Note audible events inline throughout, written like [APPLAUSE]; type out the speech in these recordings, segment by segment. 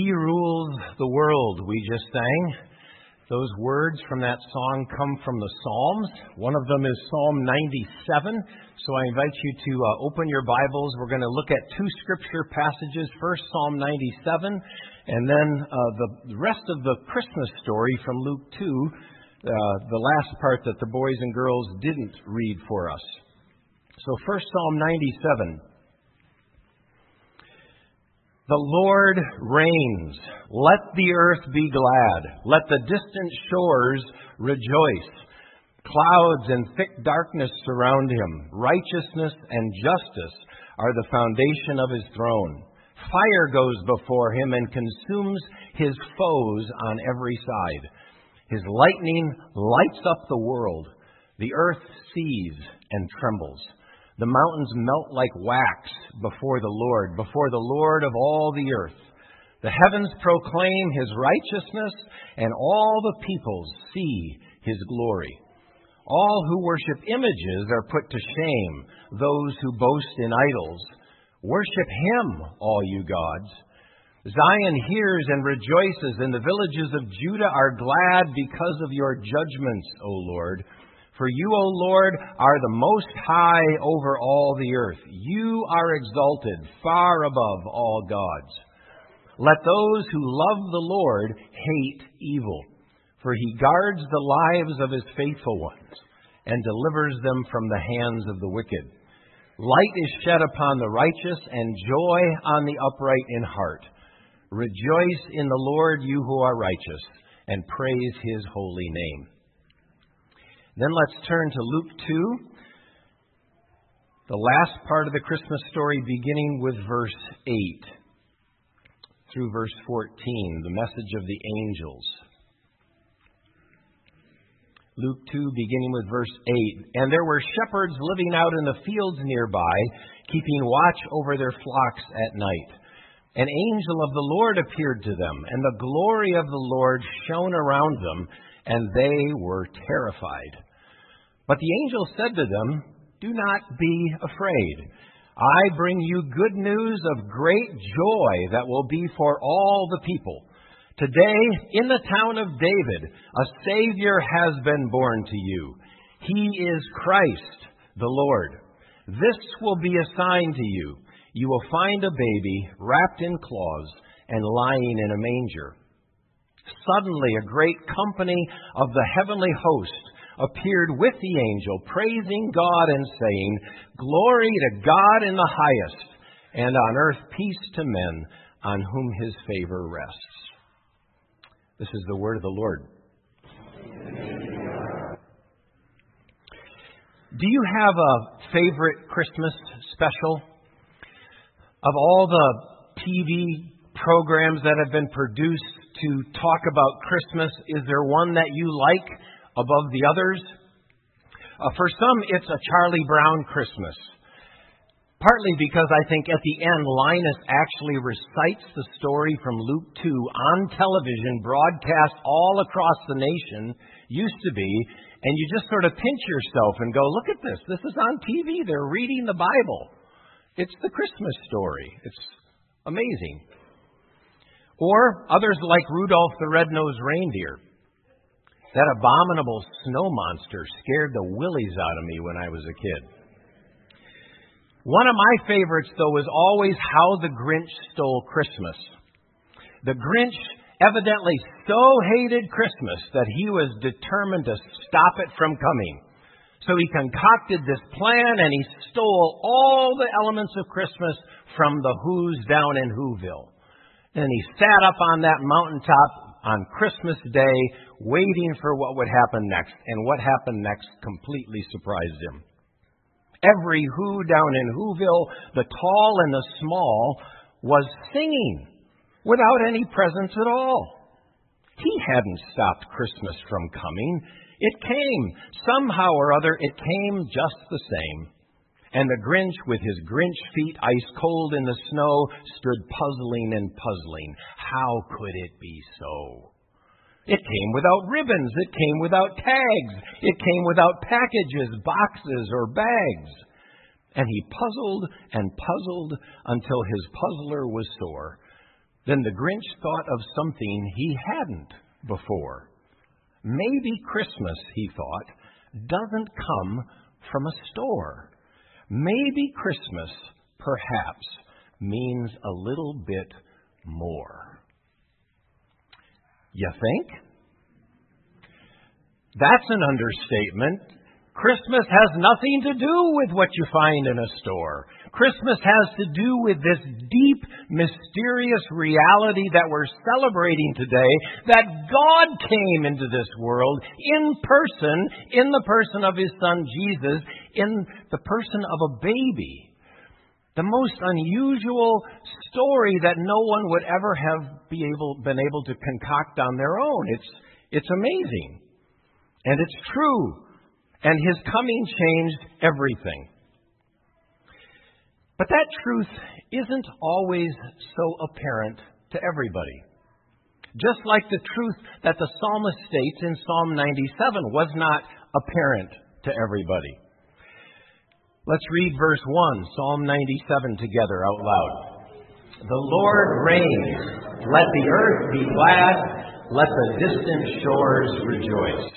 He rules the world, we just sang. Those words from that song come from the Psalms. One of them is Psalm 97. So I invite you to uh, open your Bibles. We're going to look at two scripture passages. First, Psalm 97, and then uh, the rest of the Christmas story from Luke 2, uh, the last part that the boys and girls didn't read for us. So, first, Psalm 97. The Lord reigns. Let the earth be glad. Let the distant shores rejoice. Clouds and thick darkness surround him. Righteousness and justice are the foundation of his throne. Fire goes before him and consumes his foes on every side. His lightning lights up the world. The earth sees and trembles. The mountains melt like wax before the Lord, before the Lord of all the earth. The heavens proclaim his righteousness, and all the peoples see his glory. All who worship images are put to shame, those who boast in idols. Worship him, all you gods. Zion hears and rejoices, and the villages of Judah are glad because of your judgments, O Lord. For you, O Lord, are the most high over all the earth. You are exalted far above all gods. Let those who love the Lord hate evil, for he guards the lives of his faithful ones and delivers them from the hands of the wicked. Light is shed upon the righteous and joy on the upright in heart. Rejoice in the Lord, you who are righteous, and praise his holy name. Then let's turn to Luke 2, the last part of the Christmas story, beginning with verse 8 through verse 14, the message of the angels. Luke 2, beginning with verse 8. And there were shepherds living out in the fields nearby, keeping watch over their flocks at night. An angel of the Lord appeared to them, and the glory of the Lord shone around them, and they were terrified. But the angel said to them, Do not be afraid. I bring you good news of great joy that will be for all the people. Today, in the town of David, a Savior has been born to you. He is Christ the Lord. This will be a sign to you. You will find a baby wrapped in cloths and lying in a manger. Suddenly, a great company of the heavenly host appeared with the angel, praising God and saying, Glory to God in the highest, and on earth peace to men on whom his favor rests. This is the word of the Lord. Do you have a favorite Christmas special? Of all the TV programs that have been produced to talk about Christmas, is there one that you like above the others? Uh, for some, it's a Charlie Brown Christmas. Partly because I think at the end, Linus actually recites the story from Luke 2 on television, broadcast all across the nation, used to be, and you just sort of pinch yourself and go, look at this. This is on TV. They're reading the Bible. It's the Christmas story. It's amazing. Or others like Rudolph the Red-Nosed Reindeer. That abominable snow monster scared the willies out of me when I was a kid. One of my favorites, though, was always How the Grinch Stole Christmas. The Grinch evidently so hated Christmas that he was determined to stop it from coming. So he concocted this plan and he stole all the elements of Christmas from the Who's down in Whoville. And he sat up on that mountaintop on Christmas Day, waiting for what would happen next. And what happened next completely surprised him. Every who down in Whoville, the tall and the small, was singing without any presents at all. He hadn't stopped Christmas from coming. It came. Somehow or other, it came just the same. And the Grinch, with his Grinch feet ice cold in the snow, stood puzzling and puzzling. How could it be so? It came without ribbons. It came without tags. It came without packages, boxes, or bags. And he puzzled and puzzled until his puzzler was sore. then the Grinch thought of something he hadn't before. Maybe Christmas, he thought, doesn't come from a store. Maybe Christmas, perhaps, means a little bit more. You think? That's an understatement. Christmas has nothing to do with what you find in a store. Christmas has to do with this deep, mysterious reality that we're celebrating today that God came into this world in person, in the person of His Son Jesus, in the person of a baby. The most unusual story that no one would ever have be able, been able to concoct on their own. It's, it's amazing. And it's true. And his coming changed everything. But that truth isn't always so apparent to everybody. Just like the truth that the psalmist states in Psalm 97 was not apparent to everybody. Let's read verse 1, Psalm 97 together out loud. The Lord reigns. Let the earth be glad. Let the distant shores rejoice.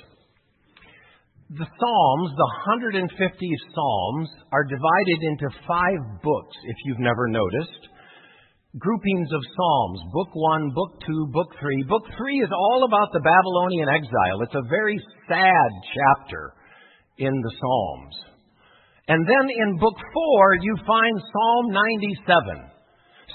The Psalms, the 150 Psalms, are divided into five books, if you've never noticed. Groupings of Psalms. Book 1, Book 2, Book 3. Book 3 is all about the Babylonian exile. It's a very sad chapter in the Psalms. And then in Book 4, you find Psalm 97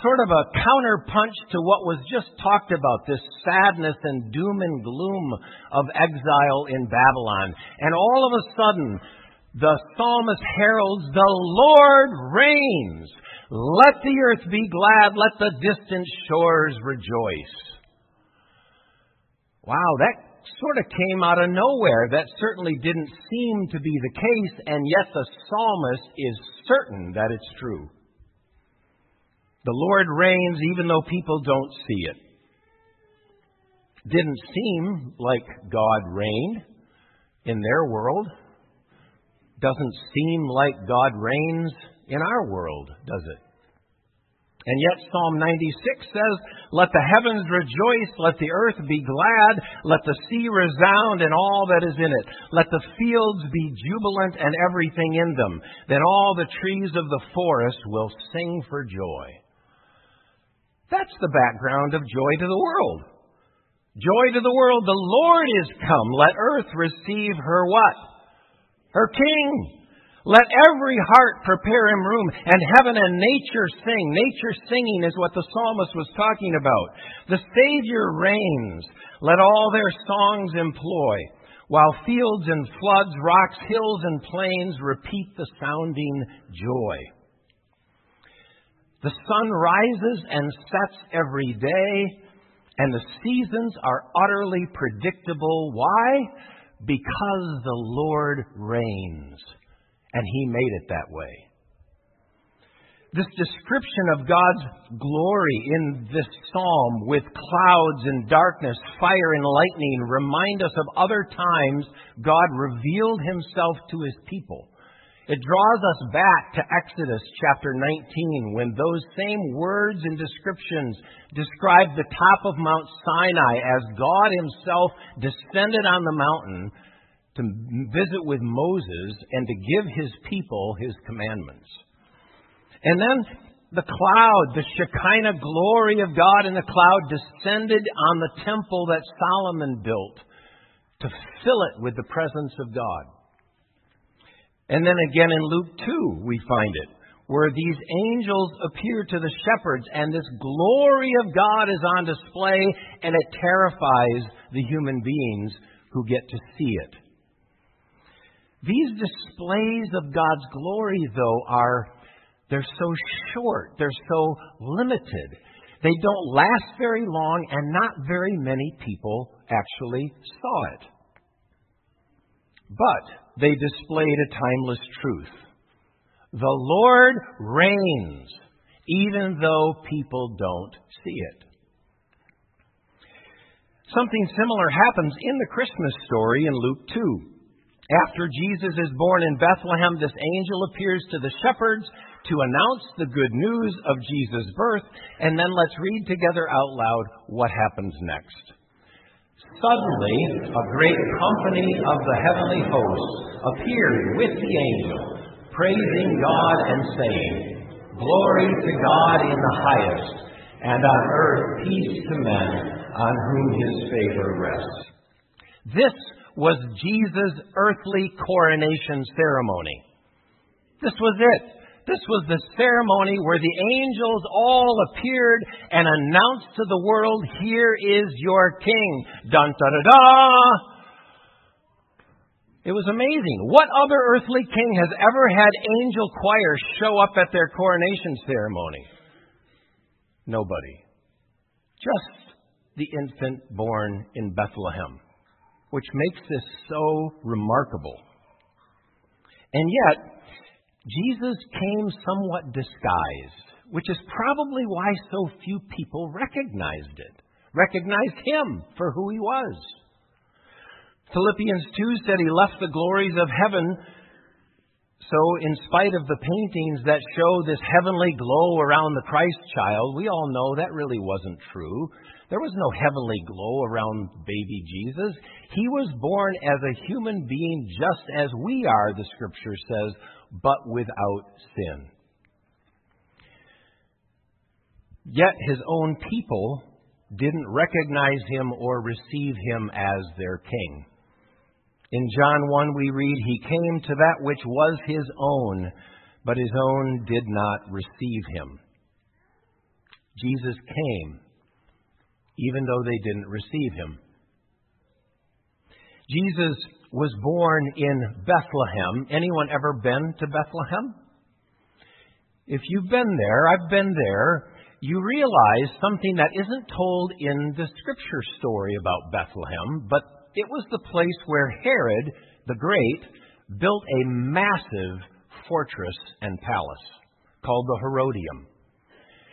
sort of a counterpunch to what was just talked about this sadness and doom and gloom of exile in Babylon. And all of a sudden, the psalmist heralds, The Lord reigns. Let the earth be glad. Let the distant shores rejoice. Wow, that sort of came out of nowhere. That certainly didn't seem to be the case, and yet the psalmist is certain that it's true. The Lord reigns even though people don't see it. Didn't seem like God reigned in their world. Doesn't seem like God reigns in our world, does it? And yet, Psalm 96 says, Let the heavens rejoice, let the earth be glad, let the sea resound and all that is in it. Let the fields be jubilant and everything in them. Then all the trees of the forest will sing for joy. That's the background of joy to the world. Joy to the world, the Lord is come. Let earth receive her what? Her King. Let every heart prepare him room, and heaven and nature sing. Nature singing is what the psalmist was talking about. The Savior reigns. Let all their songs employ, while fields and floods, rocks, hills, and plains repeat the sounding joy. The sun rises and sets every day, and the seasons are utterly predictable. Why? Because the Lord reigns, and He made it that way. This description of God's glory in this psalm with clouds and darkness, fire and lightning remind us of other times God revealed himself to his people. It draws us back to Exodus chapter 19 when those same words and descriptions describe the top of Mount Sinai as God Himself descended on the mountain to visit with Moses and to give His people His commandments. And then the cloud, the Shekinah glory of God in the cloud descended on the temple that Solomon built to fill it with the presence of God. And then again in Luke 2, we find it, where these angels appear to the shepherds, and this glory of God is on display, and it terrifies the human beings who get to see it. These displays of God's glory, though, are they're so short, they're so limited. They don't last very long, and not very many people actually saw it. But they displayed a timeless truth. The Lord reigns, even though people don't see it. Something similar happens in the Christmas story in Luke 2. After Jesus is born in Bethlehem, this angel appears to the shepherds to announce the good news of Jesus' birth, and then let's read together out loud what happens next. Suddenly, a great company of the heavenly hosts appeared with the angel, praising God and saying, Glory to God in the highest, and on earth peace to men on whom his favor rests. This was Jesus' earthly coronation ceremony. This was it. This was the ceremony where the angels all appeared and announced to the world, Here is your king. Dun da da da! It was amazing. What other earthly king has ever had angel choirs show up at their coronation ceremony? Nobody. Just the infant born in Bethlehem, which makes this so remarkable. And yet, Jesus came somewhat disguised, which is probably why so few people recognized it, recognized him for who he was. Philippians 2 said he left the glories of heaven. So, in spite of the paintings that show this heavenly glow around the Christ child, we all know that really wasn't true. There was no heavenly glow around baby Jesus. He was born as a human being just as we are, the scripture says, but without sin. Yet his own people didn't recognize him or receive him as their king. In John 1, we read, He came to that which was his own, but his own did not receive him. Jesus came, even though they didn't receive him. Jesus was born in Bethlehem. Anyone ever been to Bethlehem? If you've been there, I've been there, you realize something that isn't told in the scripture story about Bethlehem, but it was the place where Herod the Great built a massive fortress and palace called the Herodium.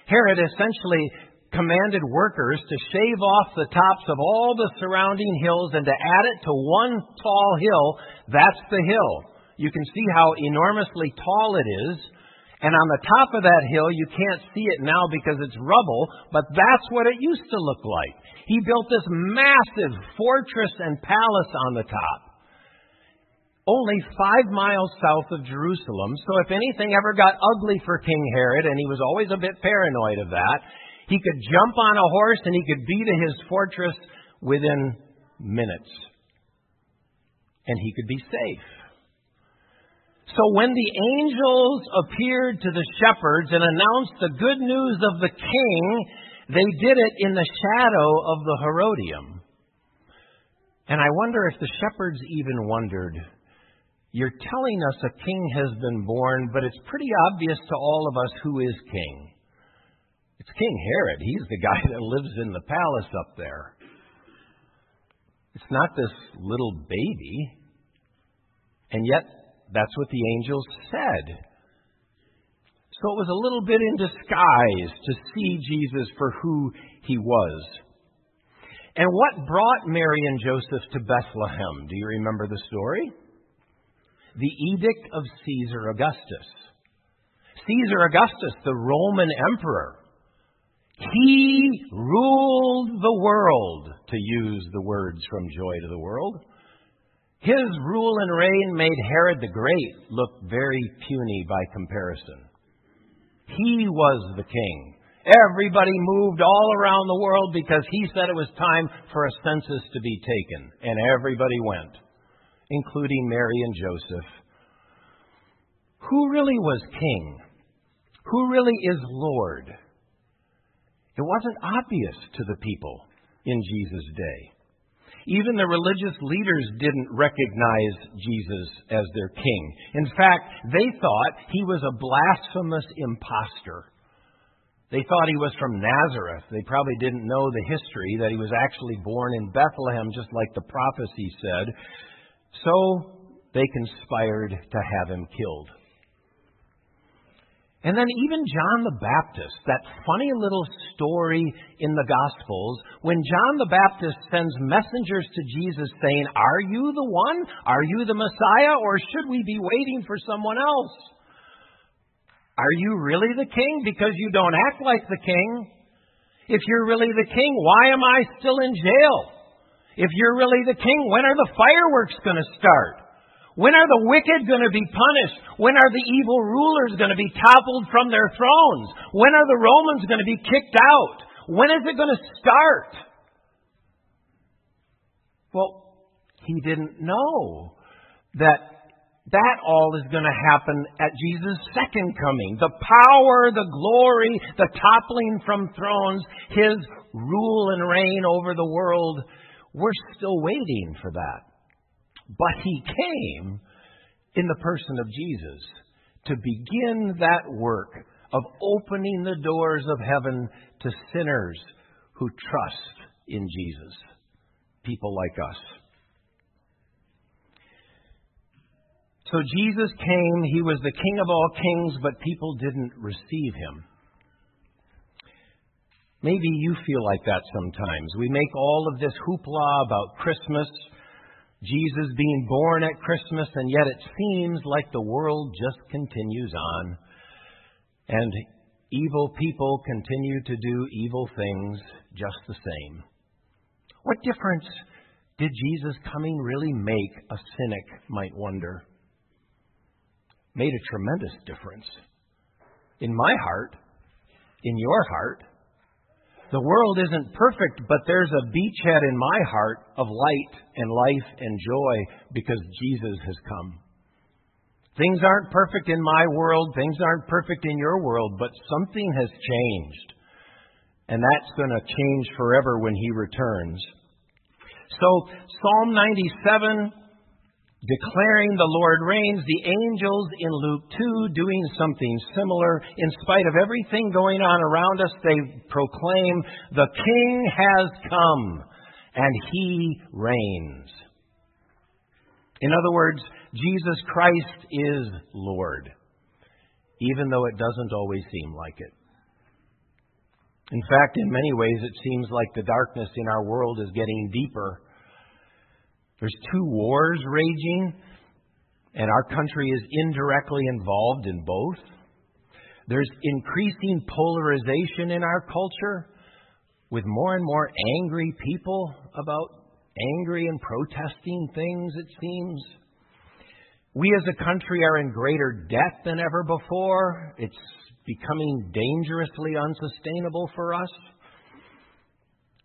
Herod essentially commanded workers to shave off the tops of all the surrounding hills and to add it to one tall hill. That's the hill. You can see how enormously tall it is. And on the top of that hill, you can't see it now because it's rubble, but that's what it used to look like. He built this massive fortress and palace on the top. Only five miles south of Jerusalem, so if anything ever got ugly for King Herod, and he was always a bit paranoid of that, he could jump on a horse and he could be to his fortress within minutes. And he could be safe. So when the angels appeared to the shepherds and announced the good news of the king, they did it in the shadow of the Herodium. And I wonder if the shepherds even wondered, You're telling us a king has been born, but it's pretty obvious to all of us who is king. It's King Herod. He's the guy [LAUGHS] that lives in the palace up there. It's not this little baby. And yet, that's what the angels said. So it was a little bit in disguise to see Jesus for who he was. And what brought Mary and Joseph to Bethlehem? Do you remember the story? The edict of Caesar Augustus. Caesar Augustus, the Roman emperor, he ruled the world, to use the words from Joy to the World. His rule and reign made Herod the Great look very puny by comparison. He was the king. Everybody moved all around the world because he said it was time for a census to be taken. And everybody went, including Mary and Joseph. Who really was king? Who really is Lord? It wasn't obvious to the people in Jesus' day. Even the religious leaders didn't recognize Jesus as their king. In fact, they thought he was a blasphemous impostor. They thought he was from Nazareth. They probably didn't know the history that he was actually born in Bethlehem, just like the prophecy said. So they conspired to have him killed. And then even John the Baptist, that funny little story in the Gospels, when John the Baptist sends messengers to Jesus saying, Are you the one? Are you the Messiah? Or should we be waiting for someone else? Are you really the king? Because you don't act like the king. If you're really the king, why am I still in jail? If you're really the king, when are the fireworks going to start? When are the wicked going to be punished? When are the evil rulers going to be toppled from their thrones? When are the Romans going to be kicked out? When is it going to start? Well, he didn't know that that all is going to happen at Jesus' second coming. The power, the glory, the toppling from thrones, his rule and reign over the world. We're still waiting for that. But he came in the person of Jesus to begin that work of opening the doors of heaven to sinners who trust in Jesus, people like us. So Jesus came, he was the King of all kings, but people didn't receive him. Maybe you feel like that sometimes. We make all of this hoopla about Christmas, Jesus being born at Christmas, and yet it seems like the world just continues on. And evil people continue to do evil things just the same. What difference did Jesus' coming really make, a cynic might wonder? made a tremendous difference. In my heart, in your heart, the world isn't perfect, but there's a beachhead in my heart of light and life and joy because Jesus has come. Things aren't perfect in my world, things aren't perfect in your world, but something has changed. And that's going to change forever when He returns. So, Psalm 97 declaring the Lord reigns, the angels in Luke 2 doing something similar. In spite of everything going on around us, they proclaim, The King has come, and he reigns. In other words, Jesus Christ is Lord, even though it doesn't always seem like it. In fact, in many ways, it seems like the darkness in our world is getting deeper there's two wars raging, and our country is indirectly involved in both. There's increasing polarization in our culture with more and more angry people about angry and protesting things, it seems. We as a country are in greater debt than ever before. It's becoming dangerously unsustainable for us.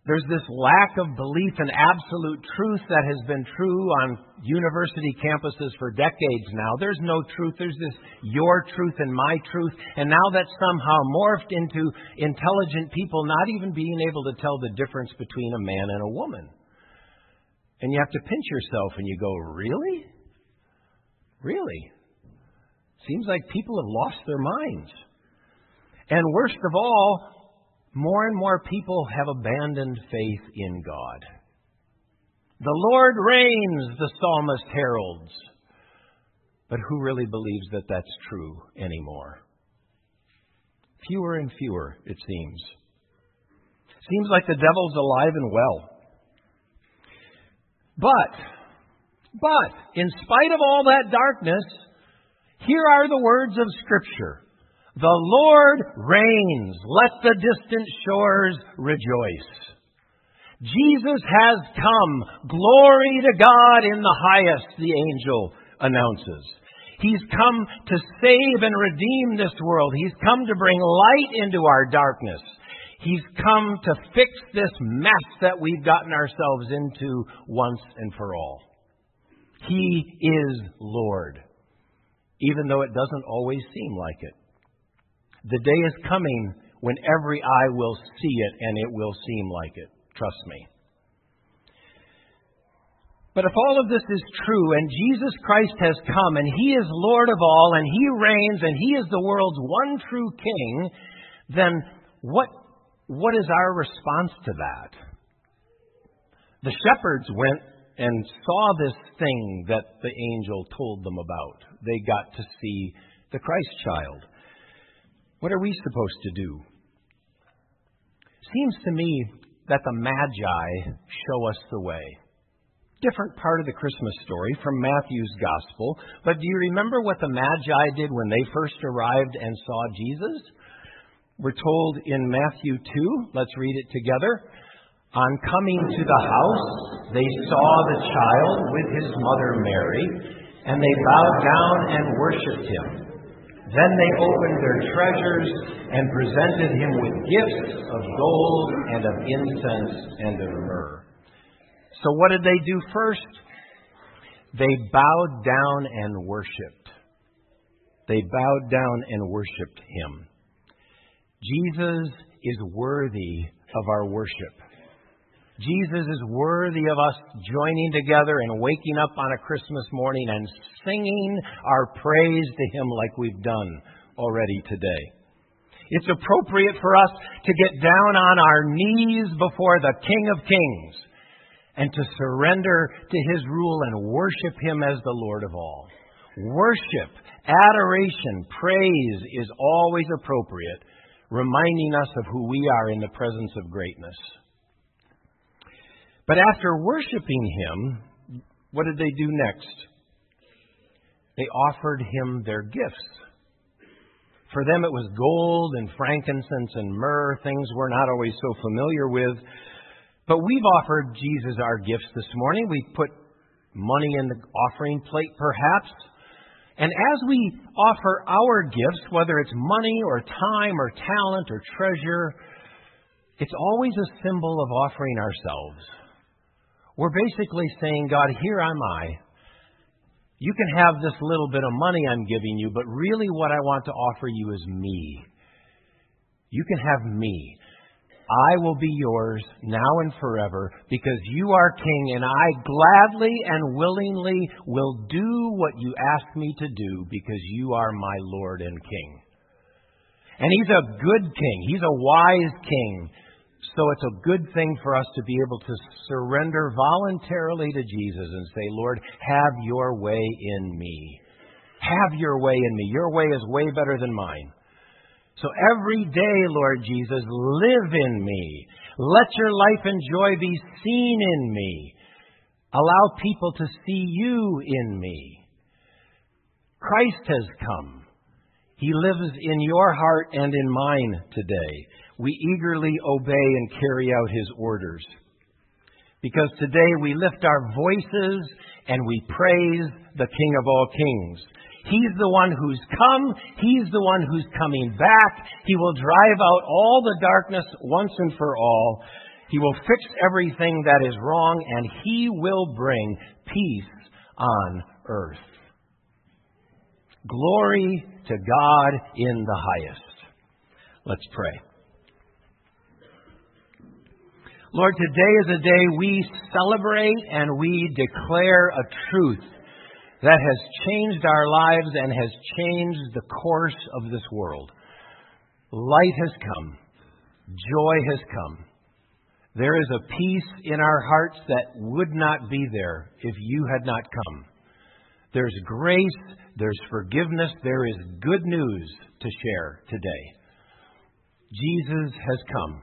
There's this lack of belief in absolute truth that has been true on university campuses for decades now. There's no truth. There's this your truth and my truth. And now that's somehow morphed into intelligent people not even being able to tell the difference between a man and a woman. And you have to pinch yourself and you go, Really? Really? Seems like people have lost their minds. And worst of all, more and more people have abandoned faith in God. The Lord reigns, the psalmist heralds. But who really believes that that's true anymore? Fewer and fewer, it seems. Seems like the devil's alive and well. But, but, in spite of all that darkness, here are the words of Scripture. The Lord reigns. Let the distant shores rejoice. Jesus has come. Glory to God in the highest, the angel announces. He's come to save and redeem this world. He's come to bring light into our darkness. He's come to fix this mess that we've gotten ourselves into once and for all. He is Lord, even though it doesn't always seem like it. The day is coming when every eye will see it and it will seem like it. Trust me. But if all of this is true and Jesus Christ has come and He is Lord of all and He reigns and He is the world's one true King, then what, what is our response to that? The shepherds went and saw this thing that the angel told them about. They got to see the Christ child. What are we supposed to do? Seems to me that the Magi show us the way. different part of the Christmas story from Matthew's gospel. But do you remember what the Magi did when they first arrived and saw Jesus? We're told in Matthew 2, let's read it together. On coming to the house, they saw the child with his mother Mary, and they bowed down and worshiped him. Then they opened their treasures and presented him with gifts of gold and of incense and of myrrh. So, what did they do first? They bowed down and worshiped. They bowed down and worshiped him. Jesus is worthy of our worship. Jesus is worthy of us joining together and waking up on a Christmas morning and singing our praise to Him like we've done already today. It's appropriate for us to get down on our knees before the King of Kings and to surrender to His rule and worship Him as the Lord of all. Worship, adoration, praise is always appropriate, reminding us of who we are in the presence of greatness. But after worshiping him, what did they do next? They offered him their gifts. For them, it was gold and frankincense and myrrh, things we're not always so familiar with. But we've offered Jesus our gifts this morning. We've put money in the offering plate, perhaps. And as we offer our gifts, whether it's money or time or talent or treasure, it's always a symbol of offering ourselves. We're basically saying, God, here I am I. You can have this little bit of money I'm giving you, but really what I want to offer you is me. You can have me. I will be yours now and forever because you are king, and I gladly and willingly will do what you ask me to do because you are my Lord and King. And he's a good king, he's a wise king. So it's a good thing for us to be able to surrender voluntarily to Jesus and say, Lord, have your way in me. Have your way in me. Your way is way better than mine. So every day, Lord Jesus, live in me. Let your life and joy be seen in me. Allow people to see you in me. Christ has come. He lives in your heart and in mine today we eagerly obey and carry out His orders. Because today we lift our voices and we praise the King of all kings. He's the one who's come. He's the one who's coming back. He will drive out all the darkness once and for all. He will fix everything that is wrong, and He will bring peace on earth. Glory to God in the highest. Let's pray. Lord, today is a day we celebrate and we declare a truth that has changed our lives and has changed the course of this world. Light has come. Joy has come. There is a peace in our hearts that would not be there if you had not come. There's grace, there's forgiveness, there is good news to share today. Jesus has come.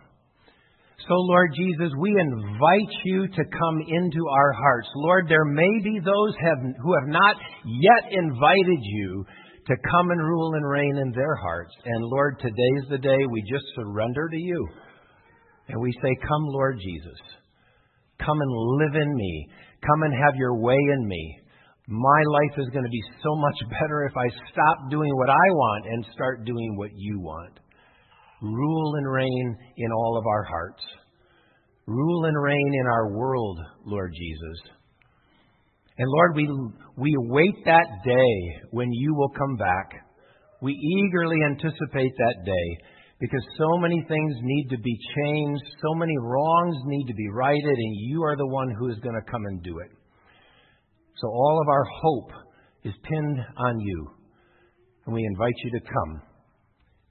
So, Lord Jesus, we invite you to come into our hearts. Lord, there may be those have, who have not yet invited you to come and rule and reign in their hearts. And Lord, today's the day we just surrender to you. And we say, Come, Lord Jesus. Come and live in me. Come and have your way in me. My life is going to be so much [LAUGHS] better if I stop doing what I want and start doing what you want. Rule and reign in all of our hearts. Rule and reign in our world, Lord Jesus. And Lord, we, we await that day when you will come back. We eagerly anticipate that day because so many things need to be changed, so many wrongs need to be righted, and you are the one who is going to come and do it. So all of our hope is pinned on you, and we invite you to come.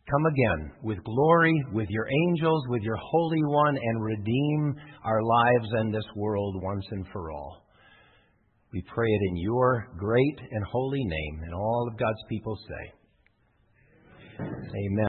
Come again with glory, with your angels, with your Holy One, and redeem our lives and this world once and for all. We pray it in your great and holy name, and all of God's people say, Amen.